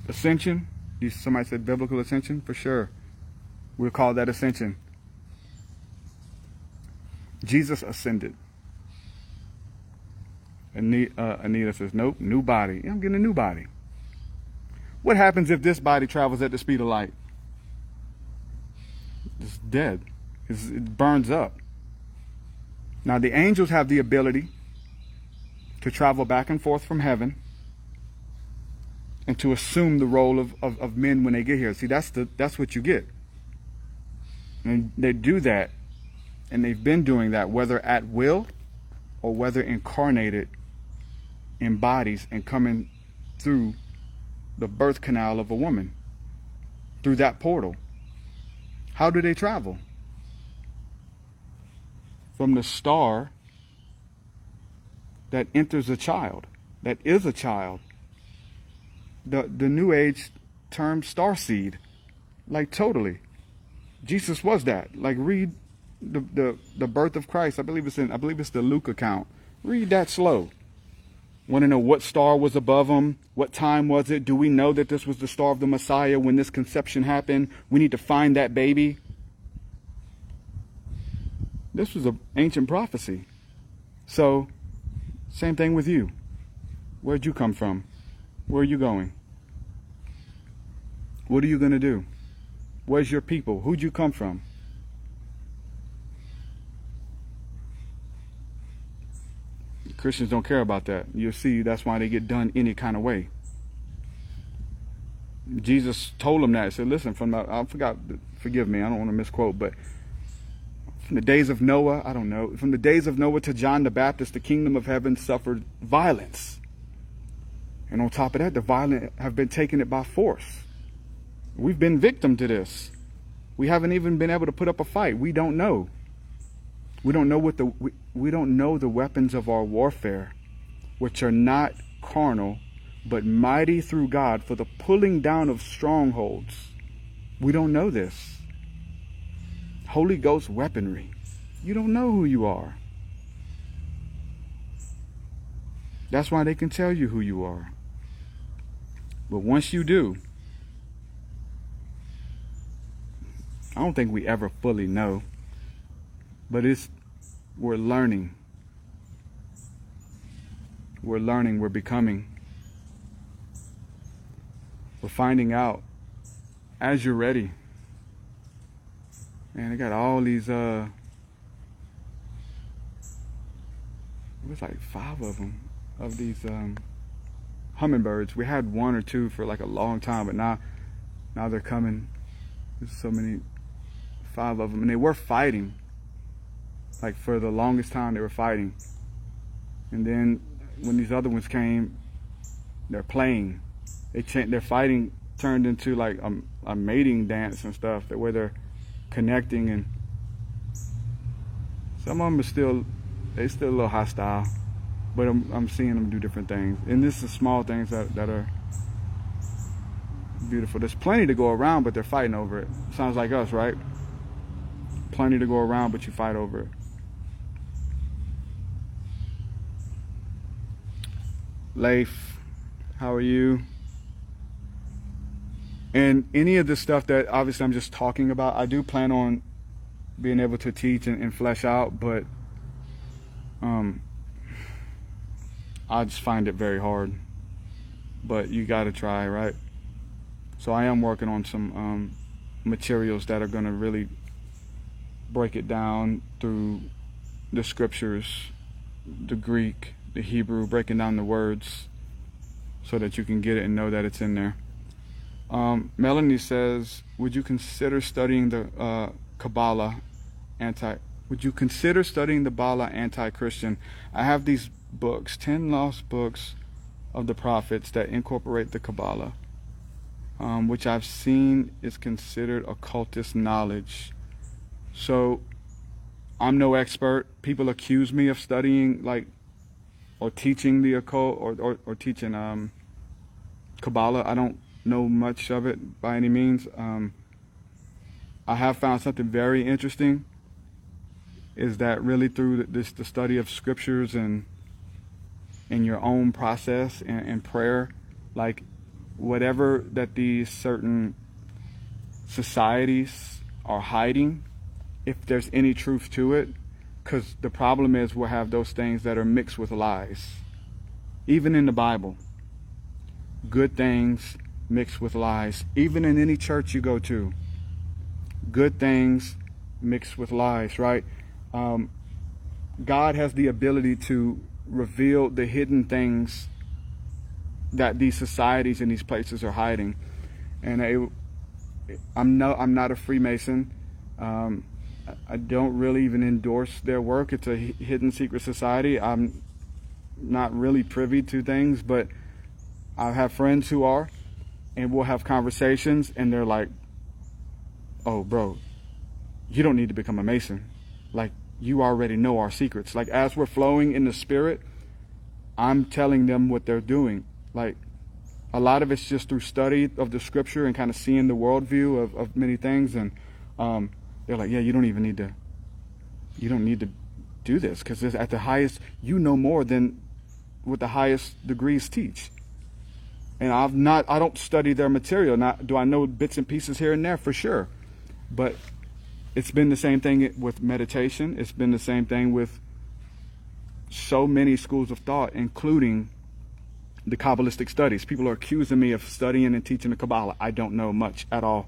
ascension, You, somebody said biblical ascension, for sure. We'll call that ascension. Jesus ascended. Anita, uh, Anita says, nope, new body. I'm getting a new body. What happens if this body travels at the speed of light? It's dead. It's, it burns up. Now, the angels have the ability to travel back and forth from heaven and to assume the role of, of, of men when they get here. See, that's, the, that's what you get. And they do that, and they've been doing that, whether at will or whether incarnated in bodies and coming through the birth canal of a woman through that portal. How do they travel? From the star that enters a child, that is a child. The, the New Age term star seed. Like, totally. Jesus was that. Like, read the, the, the birth of Christ. I believe it's in, I believe it's the Luke account. Read that slow. Want to know what star was above him? What time was it? Do we know that this was the star of the Messiah when this conception happened? We need to find that baby. This was an ancient prophecy. So, same thing with you. Where'd you come from? Where are you going? What are you going to do? Where's your people? Who'd you come from? Christians don't care about that. You'll see that's why they get done any kind of way. Jesus told them that. He said, listen, from the, I forgot, forgive me, I don't want to misquote, but from the days of Noah, I don't know, from the days of Noah to John the Baptist, the kingdom of heaven suffered violence. And on top of that, the violent have been taking it by force. We've been victim to this. We haven't even been able to put up a fight. We don't know. We don't know what the we, we don't know the weapons of our warfare, which are not carnal, but mighty through God for the pulling down of strongholds. We don't know this. Holy Ghost weaponry. You don't know who you are. That's why they can tell you who you are. But once you do, I don't think we ever fully know but it's we're learning. We're learning, we're becoming. We're finding out as you're ready. Man, I got all these uh it was like five of them of these um hummingbirds. We had one or two for like a long time, but now now they're coming. There's so many five of them and they were fighting like for the longest time they were fighting. And then when these other ones came, they're playing. They their fighting turned into like a, a mating dance and stuff that where they're connecting and some of them are still they still a little hostile, but I'm I'm seeing them do different things. And this is small things that that are beautiful. There's plenty to go around, but they're fighting over it. Sounds like us, right? Plenty to go around, but you fight over it. Leif, how are you? And any of the stuff that obviously I'm just talking about, I do plan on being able to teach and, and flesh out, but um, I just find it very hard. But you got to try, right? So I am working on some um, materials that are going to really break it down through the scriptures, the Greek, the Hebrew, breaking down the words so that you can get it and know that it's in there. Um, Melanie says, "Would you consider studying the uh, Kabbalah anti? Would you consider studying the Bala anti-Christian? I have these books, ten lost books of the prophets that incorporate the Kabbalah, um, which I've seen is considered occultist knowledge. So I'm no expert. People accuse me of studying like or teaching the occult or or, or teaching um, Kabbalah. I don't know much of it by any means. Um, I have found something very interesting. Is that really through this the study of scriptures and in your own process and, and prayer, like whatever that these certain societies are hiding, if there's any truth to it, because the problem is we'll have those things that are mixed with lies. Even in the Bible, good things mixed with lies. Even in any church you go to, good things mixed with lies, right? Um, God has the ability to reveal the hidden things that these societies and these places are hiding. And I, I'm no, I'm not a Freemason. Um, I don't really even endorse their work. It's a hidden secret society. I'm not really privy to things, but I have friends who are, and we'll have conversations, and they're like, "Oh, bro, you don't need to become a Mason. Like, you already know our secrets. Like, as we're flowing in the Spirit, I'm telling them what they're doing. Like, a lot of it's just through study of the Scripture and kind of seeing the worldview of, of many things, and um, they're like, "Yeah, you don't even need to. You don't need to do this because at the highest, you know more than what the highest degrees teach." and I've not I don't study their material. Not do I know bits and pieces here and there for sure, but it's been the same thing with meditation. It's been the same thing with so many schools of thought, including the Kabbalistic studies. People are accusing me of studying and teaching the Kabbalah. I don't know much at all.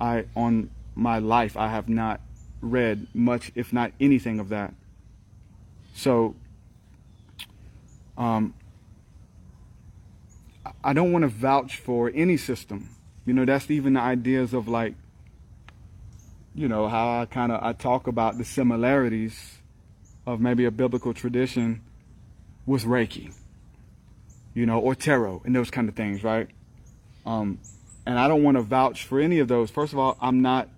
I on my life I have not read much, if not anything of that. So um, I don't want to vouch for any system. You know, that's even the ideas of like, you know, how I kind of I talk about the similarities of maybe a biblical tradition with Reiki, you know, or tarot and those kind of things, right? Um, and I don't want to vouch for any of those. First of all, I'm not,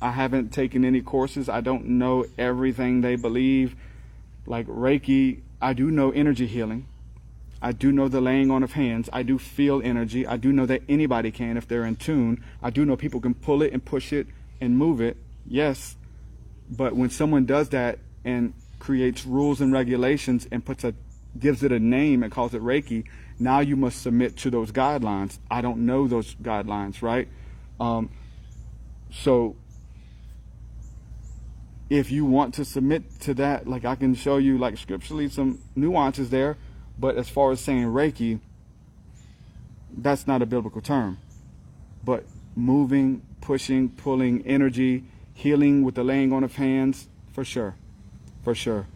I haven't taken any courses. I don't know everything they believe. Like Reiki, I do know energy healing. I do know the laying on of hands. I do feel energy. I do know that anybody can if they're in tune. I do know people can pull it and push it and move it. Yes. But when someone does that and creates rules and regulations and puts a gives it a name and calls it Reiki, now you must submit to those guidelines. I don't know those guidelines, right? Um, so if you want to submit to that, like I can show you like scripturally some nuances there but as far as saying Reiki, that's not a biblical term. But moving, pushing, pulling, energy, healing with the laying on of hands, for sure. For sure.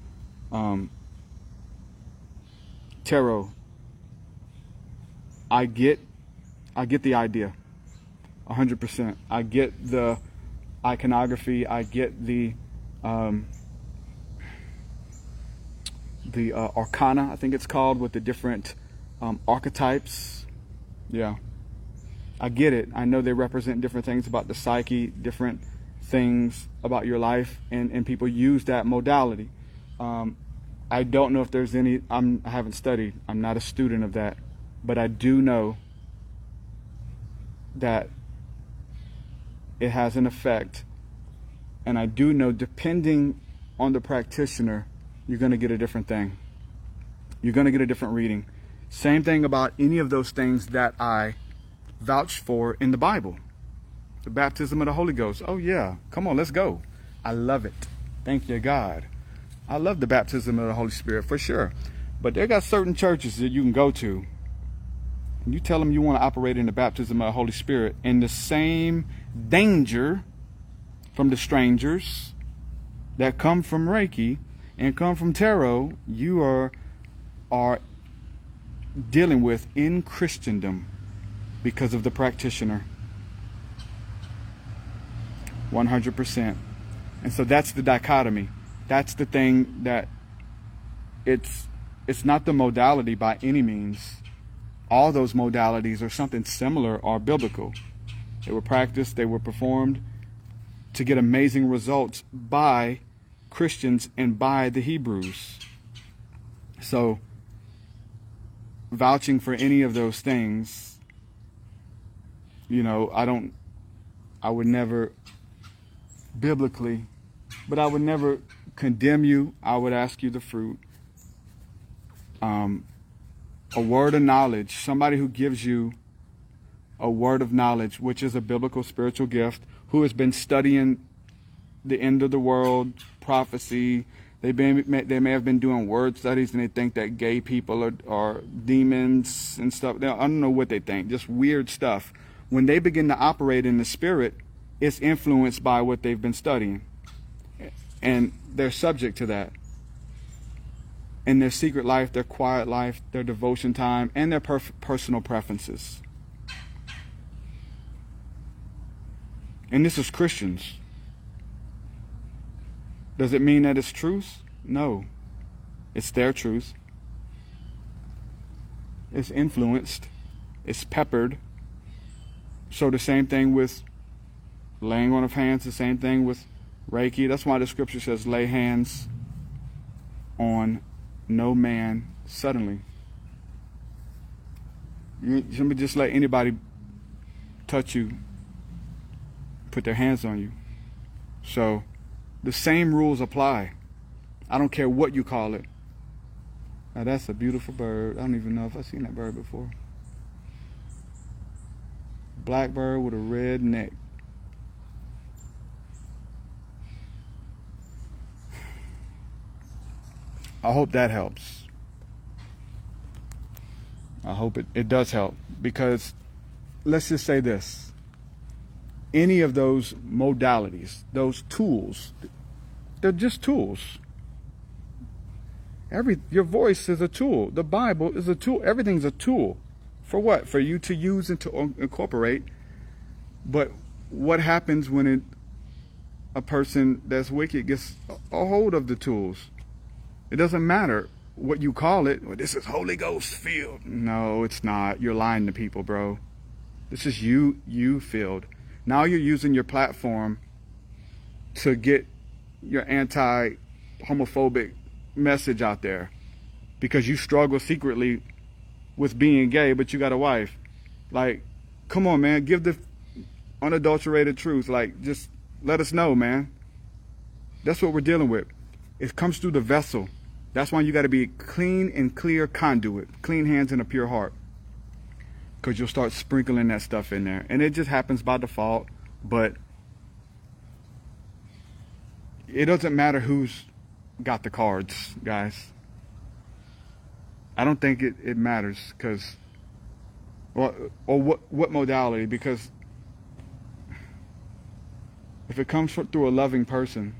Um, tarot. I get I get the idea. 100%. I get the iconography, I get the um, the uh, arcana, I think it's called, with the different um, archetypes. Yeah. I get it. I know they represent different things about the psyche, different things about your life, and, and people use that modality. Um, I don't know if there's any, I'm, I haven't studied, I'm not a student of that, but I do know that it has an effect. And I do know, depending on the practitioner, you're going to get a different thing. You're going to get a different reading. Same thing about any of those things that I vouched for in the Bible. The baptism of the Holy Ghost. Oh, yeah. Come on, let's go. I love it. Thank you, God. I love the baptism of the Holy Spirit for sure. But there got certain churches that you can go to. You tell them you want to operate in the baptism of the Holy Spirit in the same danger from the strangers that come from Reiki and come from tarot, you are are dealing with in Christendom because of the practitioner. 100%. And so that's the dichotomy. That's the thing that it's it's not the modality by any means. All those modalities or something similar are biblical. They were practiced, they were performed to get amazing results by Christians and by the Hebrews. So vouching for any of those things, you know, I don't I would never biblically, but I would never condemn you. I would ask you the fruit. Um, a word of knowledge, somebody who gives you a word of knowledge, which is a biblical spiritual gift, who has been studying the end of the world, prophecy. They been they may have been doing word studies and they think that gay people are, are demons and stuff. I don't know what they think, just weird stuff. When they begin to operate in the spirit, it's influenced by what they've been studying. And they're subject to that. In their secret life, their quiet life, their devotion time, and their personal preferences. And this is Christians. Does it mean that it's truth? No. It's their truth. It's influenced. It's peppered. So the same thing with laying on of hands, the same thing with Reiki. That's why the scripture says, lay hands on no man suddenly. You shouldn't just let anybody touch you, put their hands on you. So the same rules apply. I don't care what you call it. Now that's a beautiful bird. I don't even know if I've seen that bird before. Black bird with a red neck. I hope that helps. I hope it, it does help because let's just say this any of those modalities, those tools, they're just tools. Every your voice is a tool. The Bible is a tool. Everything's a tool. For what? For you to use and to incorporate. But what happens when it, a person that's wicked gets a hold of the tools? It doesn't matter what you call it. Well, this is Holy Ghost filled. No, it's not. You're lying to people, bro. This is you, you filled. Now you're using your platform to get your anti homophobic message out there because you struggle secretly with being gay, but you got a wife. Like, come on, man. Give the unadulterated truth. Like, just let us know, man. That's what we're dealing with. It comes through the vessel. That's why you got to be clean and clear conduit, clean hands and a pure heart. Because you'll start sprinkling that stuff in there. And it just happens by default. But it doesn't matter who's got the cards, guys. I don't think it, it matters because, or, or what, what modality, because if it comes through a loving person,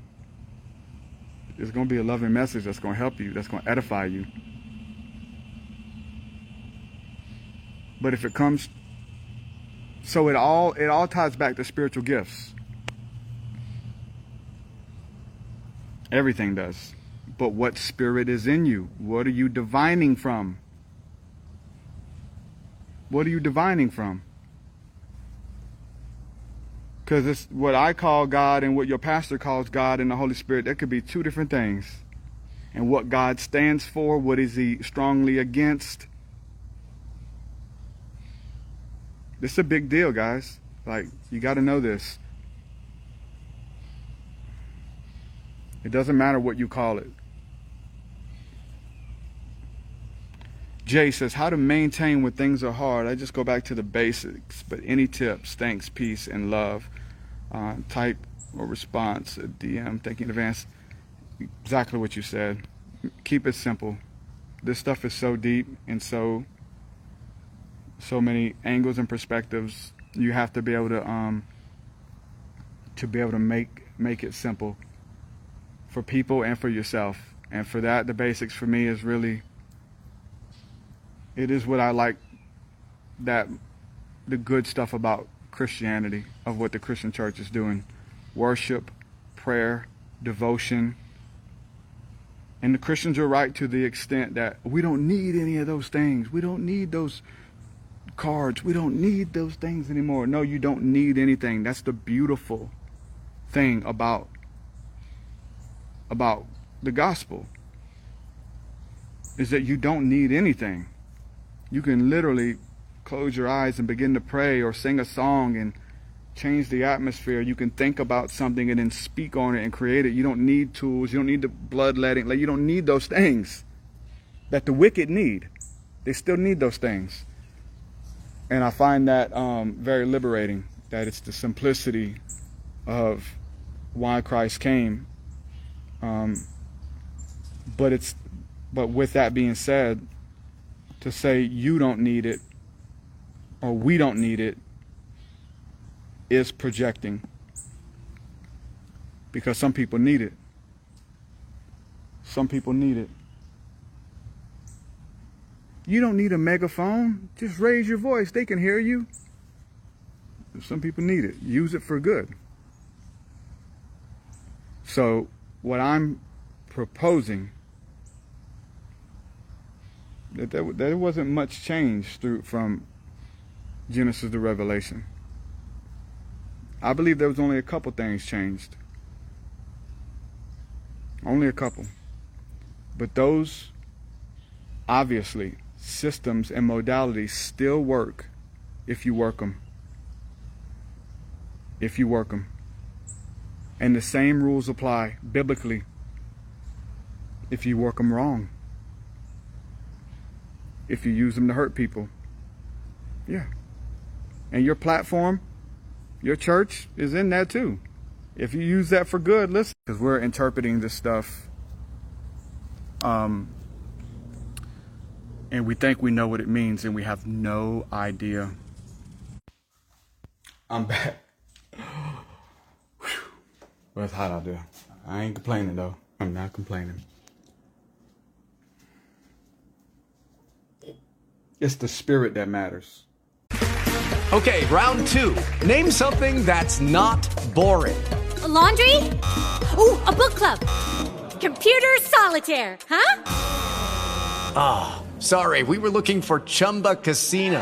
it's going to be a loving message that's going to help you, that's going to edify you. But if it comes, so it all it all ties back to spiritual gifts. Everything does. But what spirit is in you? What are you divining from? What are you divining from? Because it's what I call God and what your pastor calls God and the Holy Spirit, that could be two different things. And what God stands for, what is he strongly against? This is a big deal, guys. Like, you got to know this. It doesn't matter what you call it. Jay says, How to maintain when things are hard. I just go back to the basics, but any tips? Thanks, peace, and love uh, type or response, a DM, thank you in advance. Exactly what you said. Keep it simple. This stuff is so deep and so so many angles and perspectives. You have to be able to um, to be able to make make it simple for people and for yourself. And for that, the basics for me is really, it is what I like that, the good stuff about Christianity, of what the Christian church is doing worship, prayer, devotion. And the Christians are right to the extent that we don't need any of those things. We don't need those cards. We don't need those things anymore. No, you don't need anything. That's the beautiful thing about about the gospel is that you don't need anything. You can literally close your eyes and begin to pray or sing a song and change the atmosphere. You can think about something and then speak on it and create it. You don't need tools. You don't need the bloodletting. Like you don't need those things that the wicked need. They still need those things. And I find that um, very liberating. That it's the simplicity of why Christ came. Um, but it's but with that being said, to say you don't need it or we don't need it is projecting because some people need it. Some people need it. You don't need a megaphone. Just raise your voice. They can hear you. Some people need it. Use it for good. So, what I'm proposing that there, there wasn't much change through from Genesis to Revelation. I believe there was only a couple things changed. Only a couple. But those, obviously, systems and modalities still work if you work them. If you work them. And the same rules apply biblically if you work them wrong. If you use them to hurt people. Yeah. And your platform, your church is in that too. If you use that for good, listen, because we're interpreting this stuff um, and we think we know what it means and we have no idea. I'm back. well, it's hot out there. I ain't complaining though. I'm not complaining. It's the spirit that matters. Okay, round two. Name something that's not boring. A laundry? Ooh, a book club. Computer solitaire, huh? Ah, oh, sorry, we were looking for Chumba Casino.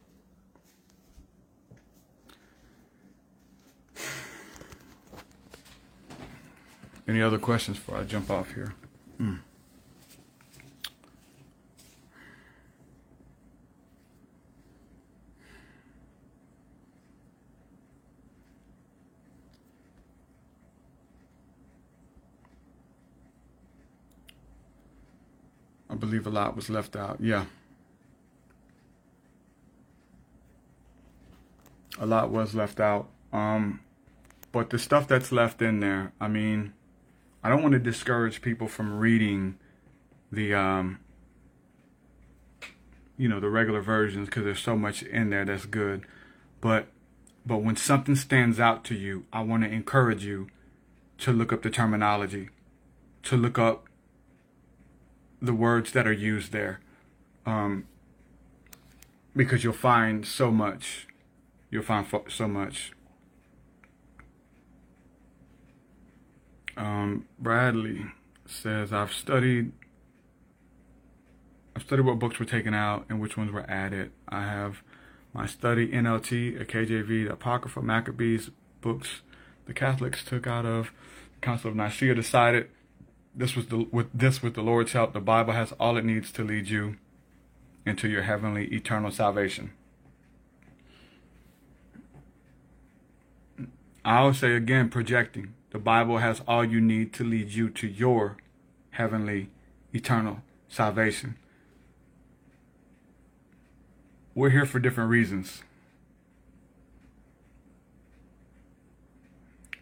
Any other questions before I jump off here? Mm. I believe a lot was left out. Yeah. A lot was left out. Um, but the stuff that's left in there, I mean, I don't want to discourage people from reading the um, you know the regular versions because there's so much in there that's good. But but when something stands out to you I want to encourage you to look up the terminology to look up the words that are used there um, because you'll find so much you'll find so much Um, Bradley says, I've studied I've studied what books were taken out and which ones were added. I have my study NLT, a KJV, the Apocrypha, Maccabees books the Catholics took out of the Council of Nicaea decided this was the with this with the Lord's help, the Bible has all it needs to lead you into your heavenly eternal salvation. I'll say again, projecting. The Bible has all you need to lead you to your heavenly eternal salvation. We're here for different reasons.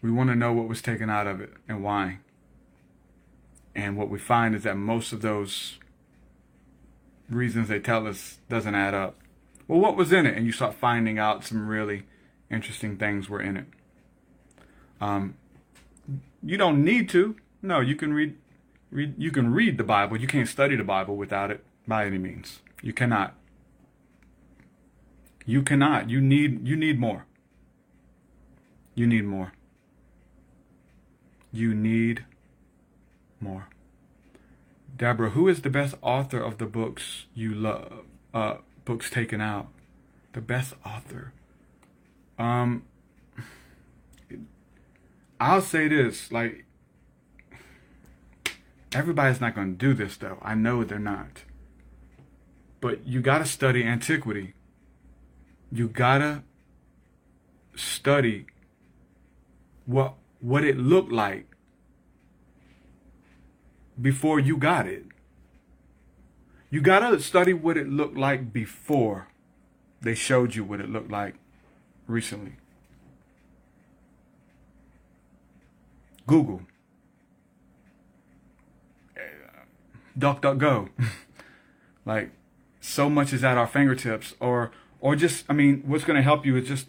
We want to know what was taken out of it and why. And what we find is that most of those reasons they tell us doesn't add up. Well, what was in it? And you start finding out some really interesting things were in it. Um, you don't need to. No, you can read, read. You can read the Bible. You can't study the Bible without it by any means. You cannot. You cannot. You need. You need more. You need more. You need more. Deborah, who is the best author of the books you love? Uh, books taken out. The best author. Um, I'll say this: like, everybody's not going to do this, though. I know they're not. But you got to study antiquity. You gotta study what what it looked like before you got it. You got to study what it looked like before they showed you what it looked like recently. Google. DuckDuckGo. like, so much is at our fingertips. Or, or just, I mean, what's going to help you is just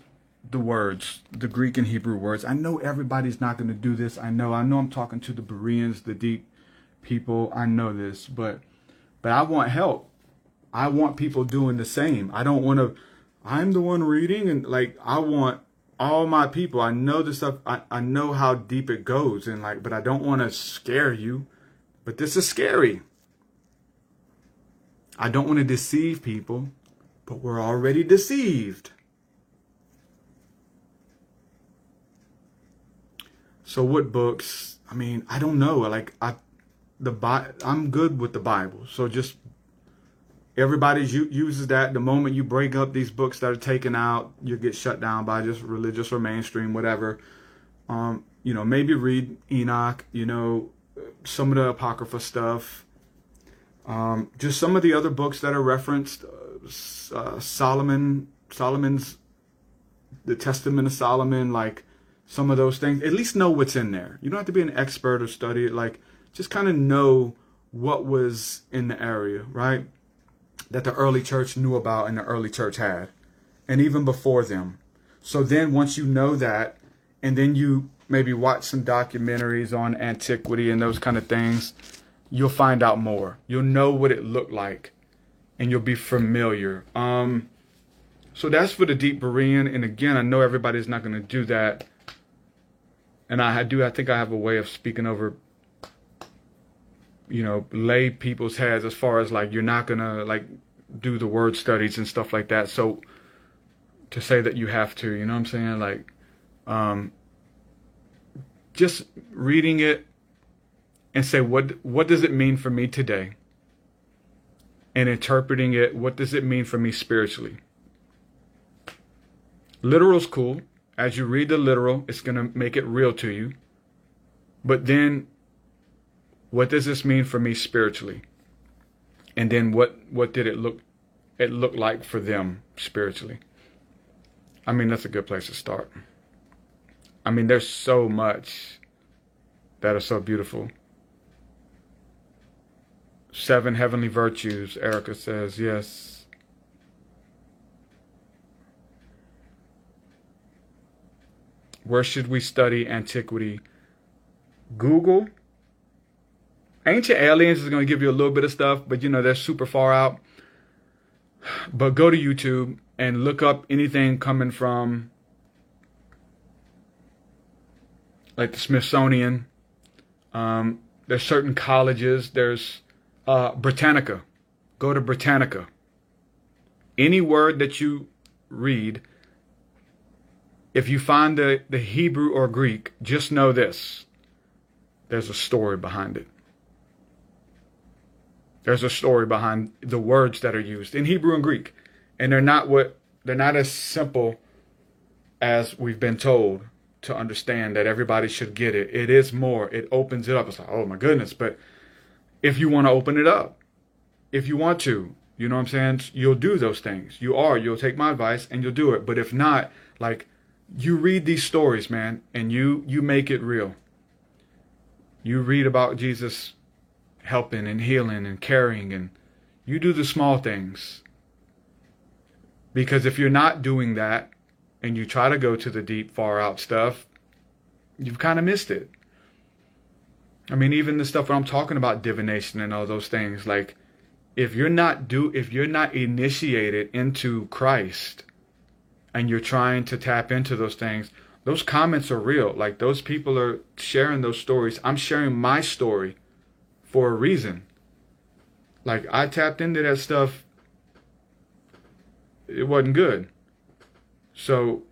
the words, the Greek and Hebrew words. I know everybody's not going to do this. I know. I know I'm talking to the Bereans, the deep people. I know this, but but I want help. I want people doing the same. I don't want to I'm the one reading and like I want all my people. I know the stuff I, I know how deep it goes and like but I don't want to scare you. But this is scary. I don't want to deceive people, but we're already deceived. So what books? I mean, I don't know. Like I the Bi- I'm good with the Bible. So just everybody uses that. The moment you break up these books that are taken out, you get shut down by just religious or mainstream, whatever. Um, you know, maybe read Enoch. You know, some of the apocrypha stuff. Um, just some of the other books that are referenced. Uh, uh, Solomon, Solomon's, the Testament of Solomon, like some of those things. At least know what's in there. You don't have to be an expert or study it. Like just kind of know what was in the area, right? That the early church knew about and the early church had, and even before them. So then, once you know that, and then you maybe watch some documentaries on antiquity and those kind of things, you'll find out more. You'll know what it looked like, and you'll be familiar. Um, so that's for the deep Berean. And again, I know everybody's not going to do that. And I do. I think I have a way of speaking over you know, lay people's heads as far as like you're not gonna like do the word studies and stuff like that. So to say that you have to, you know what I'm saying? Like, um, just reading it and say what what does it mean for me today? And interpreting it, what does it mean for me spiritually? Literal's cool. As you read the literal, it's gonna make it real to you. But then what does this mean for me spiritually? And then what what did it look it look like for them spiritually? I mean, that's a good place to start. I mean, there's so much that is so beautiful. Seven heavenly virtues, Erica says, yes. Where should we study antiquity? Google Ancient Aliens is going to give you a little bit of stuff, but you know, they're super far out. But go to YouTube and look up anything coming from like the Smithsonian. Um, there's certain colleges. There's uh, Britannica. Go to Britannica. Any word that you read, if you find the, the Hebrew or Greek, just know this there's a story behind it. There's a story behind the words that are used in Hebrew and Greek. And they're not what they're not as simple as we've been told to understand that everybody should get it. It is more. It opens it up. It's like, oh my goodness. But if you want to open it up, if you want to, you know what I'm saying? You'll do those things. You are. You'll take my advice and you'll do it. But if not, like you read these stories, man, and you you make it real. You read about Jesus helping and healing and caring and you do the small things. Because if you're not doing that and you try to go to the deep far out stuff, you've kind of missed it. I mean, even the stuff where I'm talking about divination and all those things, like if you're not do if you're not initiated into Christ and you're trying to tap into those things, those comments are real. Like those people are sharing those stories. I'm sharing my story for a reason. Like I tapped into that stuff it wasn't good. So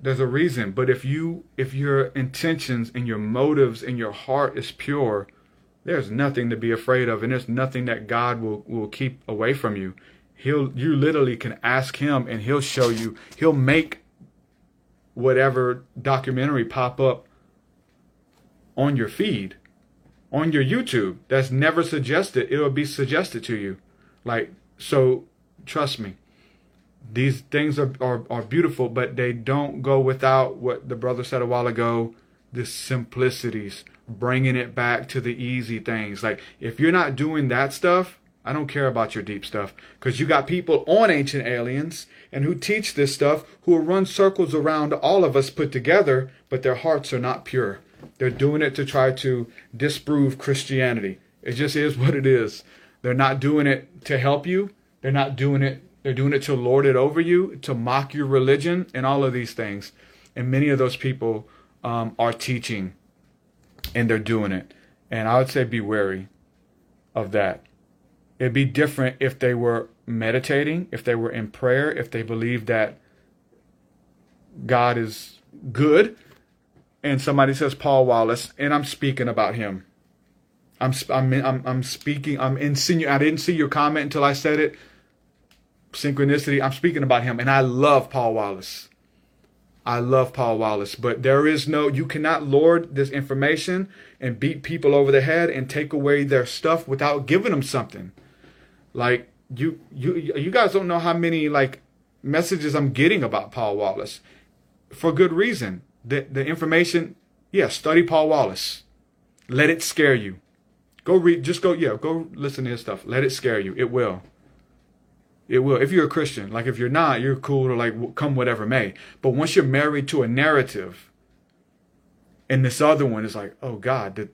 there's a reason, but if you if your intentions and your motives and your heart is pure, there's nothing to be afraid of and there's nothing that God will will keep away from you. He'll you literally can ask him and he'll show you. He'll make whatever documentary pop up on your feed, on your YouTube that's never suggested. It'll be suggested to you. Like so trust me these things are, are, are beautiful, but they don't go without what the brother said a while ago the simplicities, bringing it back to the easy things. Like, if you're not doing that stuff, I don't care about your deep stuff because you got people on Ancient Aliens and who teach this stuff who will run circles around all of us put together, but their hearts are not pure. They're doing it to try to disprove Christianity. It just is what it is. They're not doing it to help you. They're not doing it they're doing it to lord it over you, to mock your religion, and all of these things. And many of those people um, are teaching and they're doing it. And I would say be wary of that. It'd be different if they were meditating, if they were in prayer, if they believed that God is good. And somebody says Paul Wallis, and I'm speaking about him. I'm I'm I'm, I'm speaking. I'm. I didn't see your comment until I said it synchronicity. I'm speaking about him, and I love Paul Wallis. I love Paul Wallis, but there is no, you cannot lord this information and beat people over the head and take away their stuff without giving them something. Like you, you, you guys don't know how many like messages I'm getting about Paul Wallis for good reason. The, the information, yeah, study Paul Wallis. Let it scare you. Go read, just go, yeah, go listen to his stuff. Let it scare you. It will. It will. If you're a Christian, like if you're not, you're cool to like come whatever may. But once you're married to a narrative, and this other one is like, oh God, did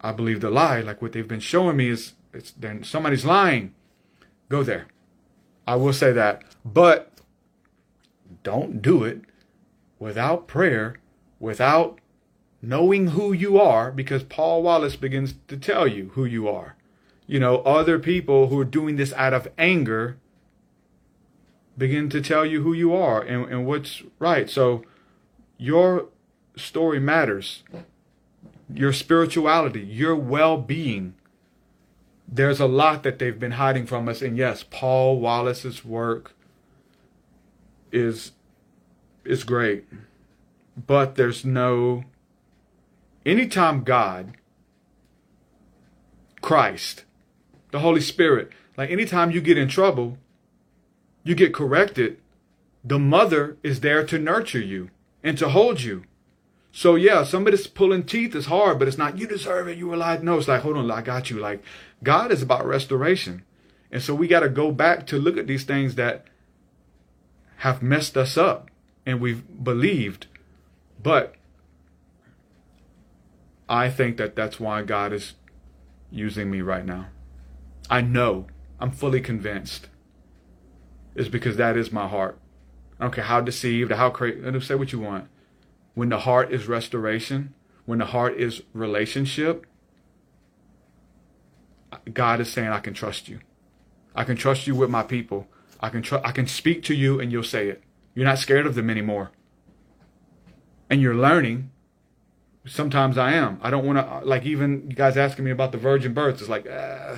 I believe the lie? Like what they've been showing me is it's then somebody's lying. Go there. I will say that, but don't do it without prayer, without knowing who you are, because Paul Wallis begins to tell you who you are you know, other people who are doing this out of anger begin to tell you who you are and, and what's right. So your story matters. Your spirituality, your well being. There's a lot that they've been hiding from us. And yes, Paul Wallis's work is is great. But there's no anytime God, Christ, the Holy Spirit. Like anytime you get in trouble, you get corrected, the mother is there to nurture you and to hold you. So yeah, somebody's pulling teeth is hard, but it's not you deserve it. You were like, no, it's like, hold on, I got you. Like God is about restoration. And so we got to go back to look at these things that have messed us up and we've believed. But I think that that's why God is using me right now. I know, I'm fully convinced, is because that is my heart. I don't care how deceived how crazy, say what you want. When the heart is restoration, when the heart is relationship, God is saying, I can trust you. I can trust you with my people. I can tr- I can speak to you and you'll say it. You're not scared of them anymore. And you're learning. Sometimes I am. I don't want to like even you guys asking me about the virgin birth. It's like ah,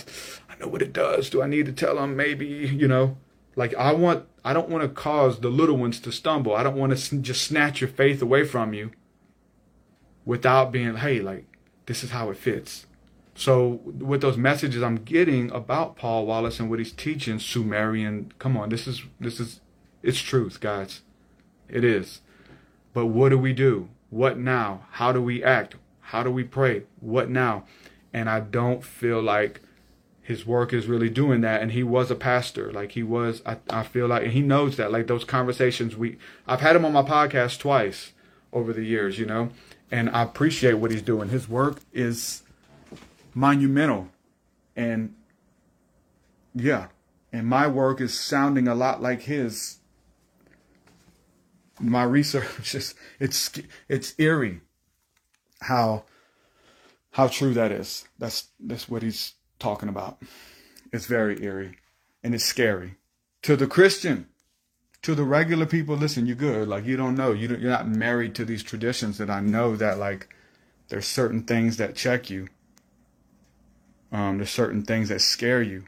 I know what it does. Do I need to tell them? Maybe you know. Like I want. I don't want to cause the little ones to stumble. I don't want to just snatch your faith away from you. Without being hey like this is how it fits. So with those messages I'm getting about Paul Wallis and what he's teaching, Sumerian, come on, this is this is it's truth, guys. It is. But what do we do? What now? How do we act? How do we pray? What now? And I don't feel like his work is really doing that. And he was a pastor. Like he was, I, I feel like, and he knows that. Like those conversations we, I've had him on my podcast twice over the years, you know, and I appreciate what he's doing. His work is monumental. And yeah, and my work is sounding a lot like his. My research is it's it's eerie how how true that is. That's that's what he's talking about. It's very eerie and it's scary to the Christian. To the regular people, listen, you're good. Like you don't know, you don't, you're not married to these traditions. That I know that like there's certain things that check you um, there's certain things that scare you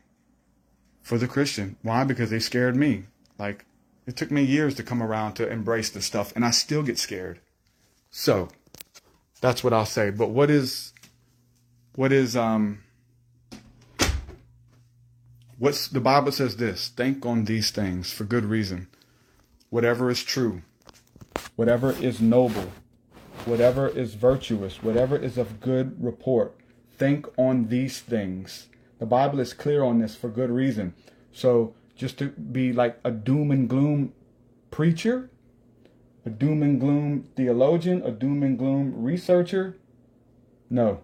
for the Christian. Why? Because they scared me. Like, it took me years to come around to embrace this stuff, and I still get scared. So, that's what I'll say. But what is, what is, um, what's the Bible says this think on these things for good reason. Whatever is true, whatever is noble, whatever is virtuous, whatever is of good report think on these things. The Bible is clear on this for good reason. So just to be like a doom and gloom preacher, a doom and gloom theologian, a doom and gloom researcher, no.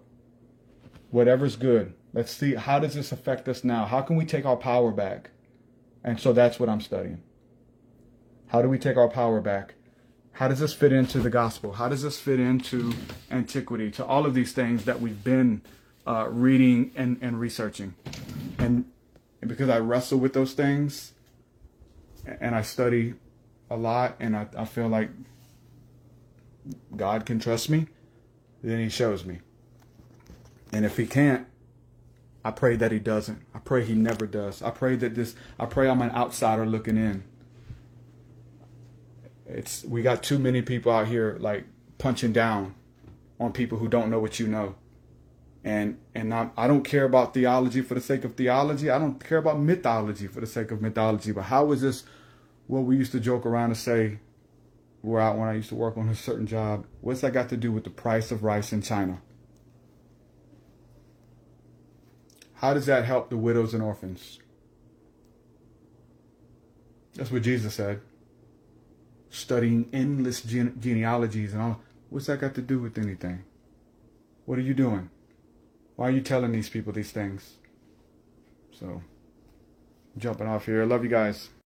Whatever's good. Let's see how does this affect us now? How can we take our power back? And so that's what I'm studying. How do we take our power back? How does this fit into the gospel? How does this fit into antiquity, to all of these things that we've been uh, reading and, and researching. And, and because I wrestle with those things and I study a lot and I, I feel like God can trust me, then He shows me. And if He can't, I pray that He doesn't. I pray He never does. I pray that this, I pray I'm an outsider looking in. It's, we got too many people out here like punching down on people who don't know what you know and and I'm, I don't care about theology for the sake of theology. I don't care about mythology for the sake of mythology. But how is this what we used to joke around and say where I, when I used to work on a certain job? What's that got to do with the price of rice in China? How does that help the widows and orphans? That's what Jesus said. Studying endless gene- genealogies and all. What's that got to do with anything? What are you doing? Why are you telling these people these things? So, jumping off here. Love you guys.